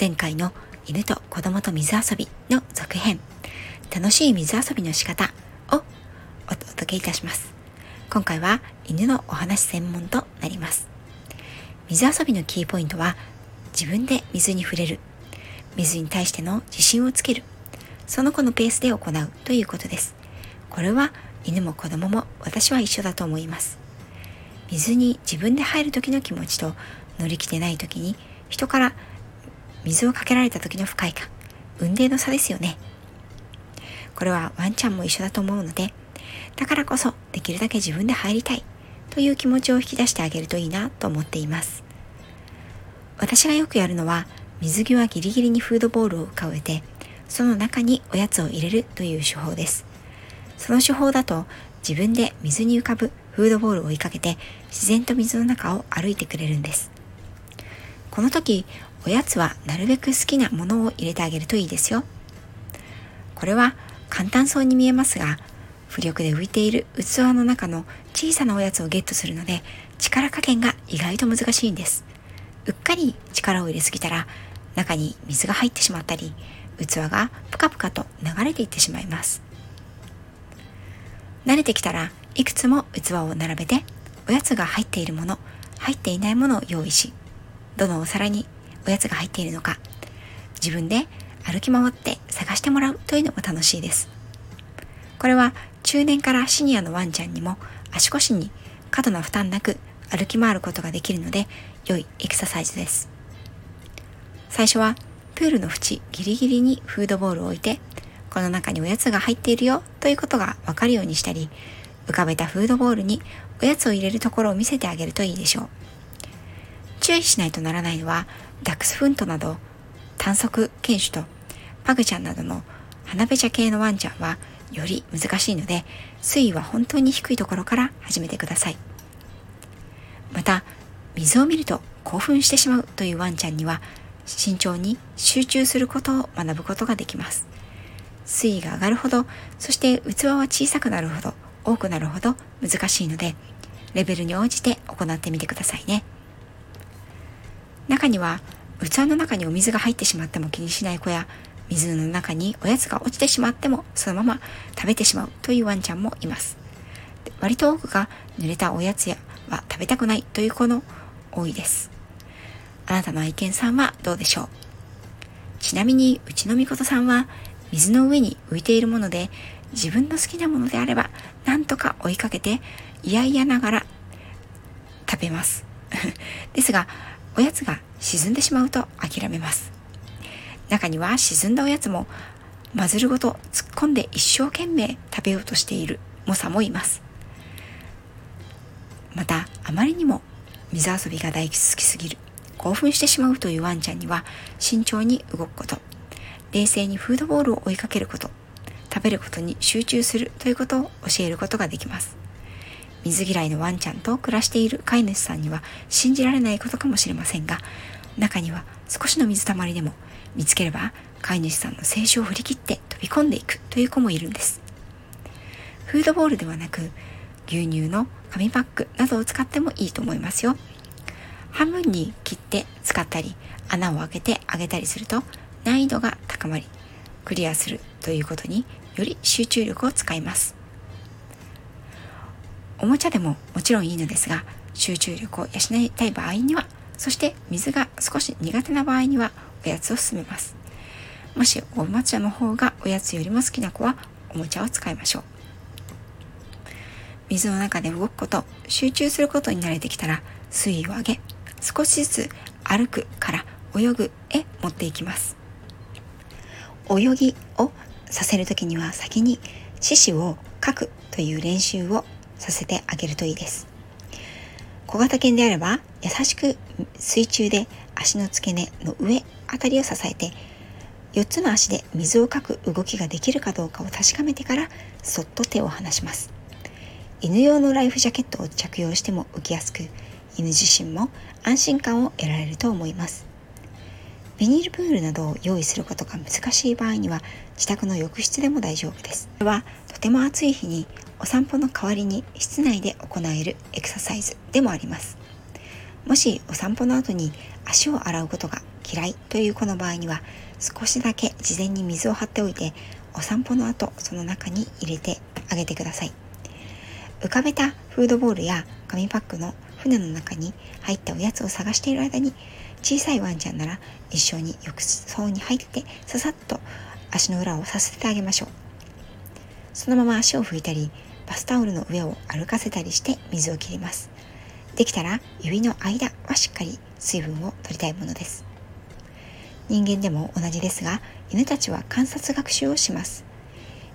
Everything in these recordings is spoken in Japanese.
前回の犬と子供と水遊びの続編楽しい水遊びの仕方をお届けいたします。今回は犬のお話専門となります。水遊びのキーポイントは自分で水に触れる。水に対しての自信をつける。その子のペースで行うということです。これは犬も子供も私は一緒だと思います。水に自分で入る時の気持ちと乗り気でない時に人から水をかけられた時の不快感。運命の差ですよね。これはワンちゃんも一緒だと思うのでだからこそできるだけ自分で入りたいという気持ちを引き出してあげるといいなと思っています。私がよくやるのは水際ギリギリにフードボールを浮かべてその中におやつを入れるという手法です。その手法だと自分で水に浮かぶフードボールを追いかけて自然と水の中を歩いてくれるんです。この時おやつはなるべく好きなものを入れてあげるといいですよ。これは簡単そうに見えますが浮力で浮いている器の中の小さなおやつをゲットするので力加減が意外と難しいんです。うっかり力を入れすぎたら中に水が入ってしまったり器がプカプカと流れていってしまいます。慣れてきたらいくつも器を並べておやつが入っているもの入っていないものを用意しどのお皿におやつが入っているのか自分で歩き回って探してもらうというのも楽しいです。これは中年からシニアのワンちゃんにも足腰に過度な負担なく歩き回ることができるので良いエクササイズです。最初はプールの縁ギリギリにフードボールを置いてこの中におやつが入っているよということがわかるようにしたり浮かべたフードボールにおやつを入れるところを見せてあげるといいでしょう。注意しないとならないのはダックスフントなど短足犬種とパグちゃんなどの花べちゃ系のワンちゃんはより難しいので水位は本当に低いところから始めてください。また水を見ると興奮してしまうというワンちゃんには慎重に集中することを学ぶことができます。水位が上がるほどそして器は小さくなるほど多くなるほど難しいのでレベルに応じて行ってみてくださいね。中には器の中にお水が入ってしまっても気にしない子や水の中におやつが落ちてしまってもそのまま食べてしまうというワンちゃんもいます。割と多くが濡れたおやつやは食べたくないという子の多いです。あなたの愛犬さんはどうでしょう？ちなみにうちのみことさんは水の上に浮いているもので自分の好きなものであればなんとか追いかけて嫌々ながら食べます。ですがおやつが沈んでしまうと諦めます。中には沈んだおやつもマズルごと突っ込んで一生懸命食べようとしている猛者もいます。またあまりにも水遊びが大好きすぎる興奮してしまうというワンちゃんには慎重に動くこと冷静にフードボールを追いかけること食べることに集中するということを教えることができます。水嫌いのワンちゃんと暮らしている飼い主さんには信じられないことかもしれませんが中には少しの水たまりでも見つければ飼い主さんの静止を振り切って飛び込んでいくという子もいるんです。フードボールではなく牛乳の紙パックなどを使ってもいいと思いますよ。半分に切って使ったり穴を開けてあげたりすると難易度が高まりクリアするということにより集中力を使います。おもちゃでももちろんいいのですが集中力を養いたい場合にはそして水が少し苦手な場合にはおやつを勧めます。もしおもちゃの方がおやつよりも好きな子はおもちゃを使いましょう。水の中で動くこと集中することに慣れてきたら水位を上げ少しずつ歩くから泳ぐへ持っていきます。泳ぎをさせる時には先に獅子を書くという練習をさせてあげるといいです。小型犬であれば優しく水中で足の付け根の上あたりを支えて4つの足で水をかく動きができるかどうかを確かめてからそっと手を離します。犬用のライフジャケットを着用しても浮きやすく犬自身も安心感を得られると思います。ビニールプールなどを用意することが難しい場合には自宅の浴室でも大丈夫です。これはとても暑い日にお散歩の代わりに室内で行えるエクササイズでもあります。もしお散歩の後に足を洗うことが嫌いという子の場合には少しだけ事前に水を張っておいてお散歩の後その中に入れてあげてください。浮かべたフードボールや紙パックの船の中に入ったおやつを探している間に小さいワンちゃんなら一緒に浴槽に入ってささっと足の裏をさせてあげましょう。そのまま足を拭いたりバスタオルの上を歩かせたりして水を切ります。できたら指の間はしっかり水分を取りたいものです。人間でも同じですが犬たちは観察学習をします。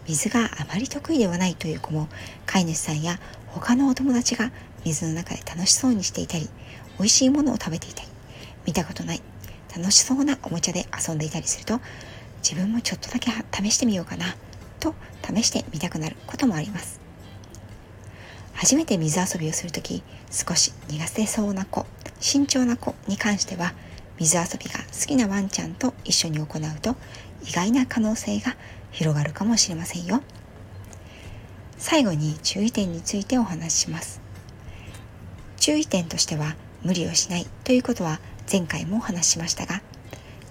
水があまり得意ではないという子も飼い主さんや他のお友達が水の中で楽しそうにしていたり美味しいものを食べていたり見たことない楽しそうなおもちゃで遊んでいたりすると自分もちょっとだけ試してみようかなと試してみたくなることもあります。初めて水遊びをする時少し苦手そうな子慎重な子に関しては水遊びが好きなワンちゃんと一緒に行うと意外な可能性が広がるかもしれませんよ。最後に注意点についてお話しします。注意点としては無理をしないということは前回もお話ししましたが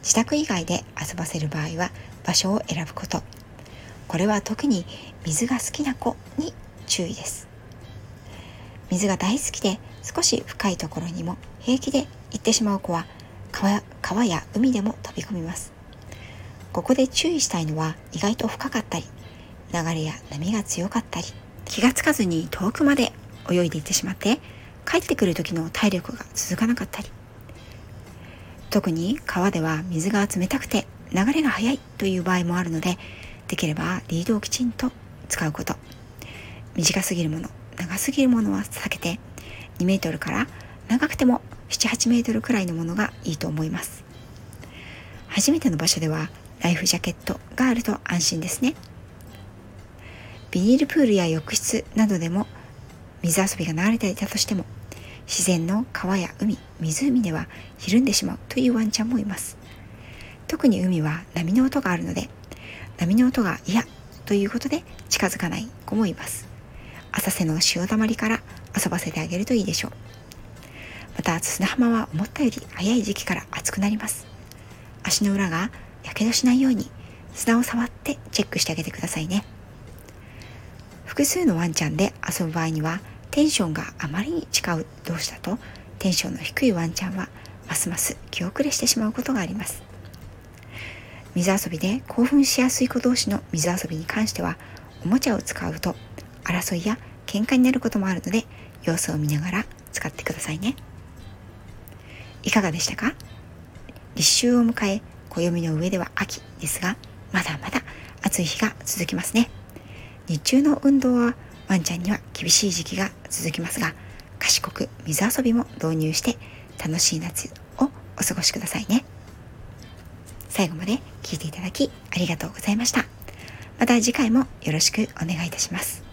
自宅以外で遊ばせる場合は場所を選ぶこと。これは特に水が好きな子に注意です。水が大好きで少し深いところにも平気で行ってしまう子は川や海でも飛び込みます。ここで注意したいのは意外と深かったり流れや波が強かったり気がつかずに遠くまで泳いでいってしまって帰ってくる時の体力が続かなかったり。特に川では水が冷たくて流れが速いという場合もあるのでできればリードをきちんと使うこと。短すぎるもの。長すぎるものは避けて2メートルから長くても78メートルくらいのものがいいと思います。初めての場所ではライフジャケットがあると安心ですね。ビニールプールや浴室などでも水遊びが流れていたとしても自然の川や海湖ではひるんでしまうというワンちゃんもいます。特に海は波の音があるので波の音が嫌ということで近づかない子もいます。浅瀬の潮だまりから遊ばせてあげるといいでしょう。また砂浜は思ったより早い時期から暑くなります。足の裏がやけどしないように砂を触ってチェックしてあげてくださいね。複数のワンちゃんで遊ぶ場合にはテンションがあまりに違う同士だとテンションの低いワンちゃんはますます気遅れしてしまうことがあります。水遊びで興奮しやすい子同士の水遊びに関してはおもちゃを使うと争いや喧嘩になることもあるので様子を見ながら使ってくださいね。いかがでしたか？立秋を迎え暦の上では秋ですがまだまだ暑い日が続きますね。日中の運動はワンちゃんには厳しい時期が続きますが賢く水遊びも導入して楽しい夏をお過ごしくださいね。最後まで聞いていただきありがとうございました。また次回もよろしくお願いいたします。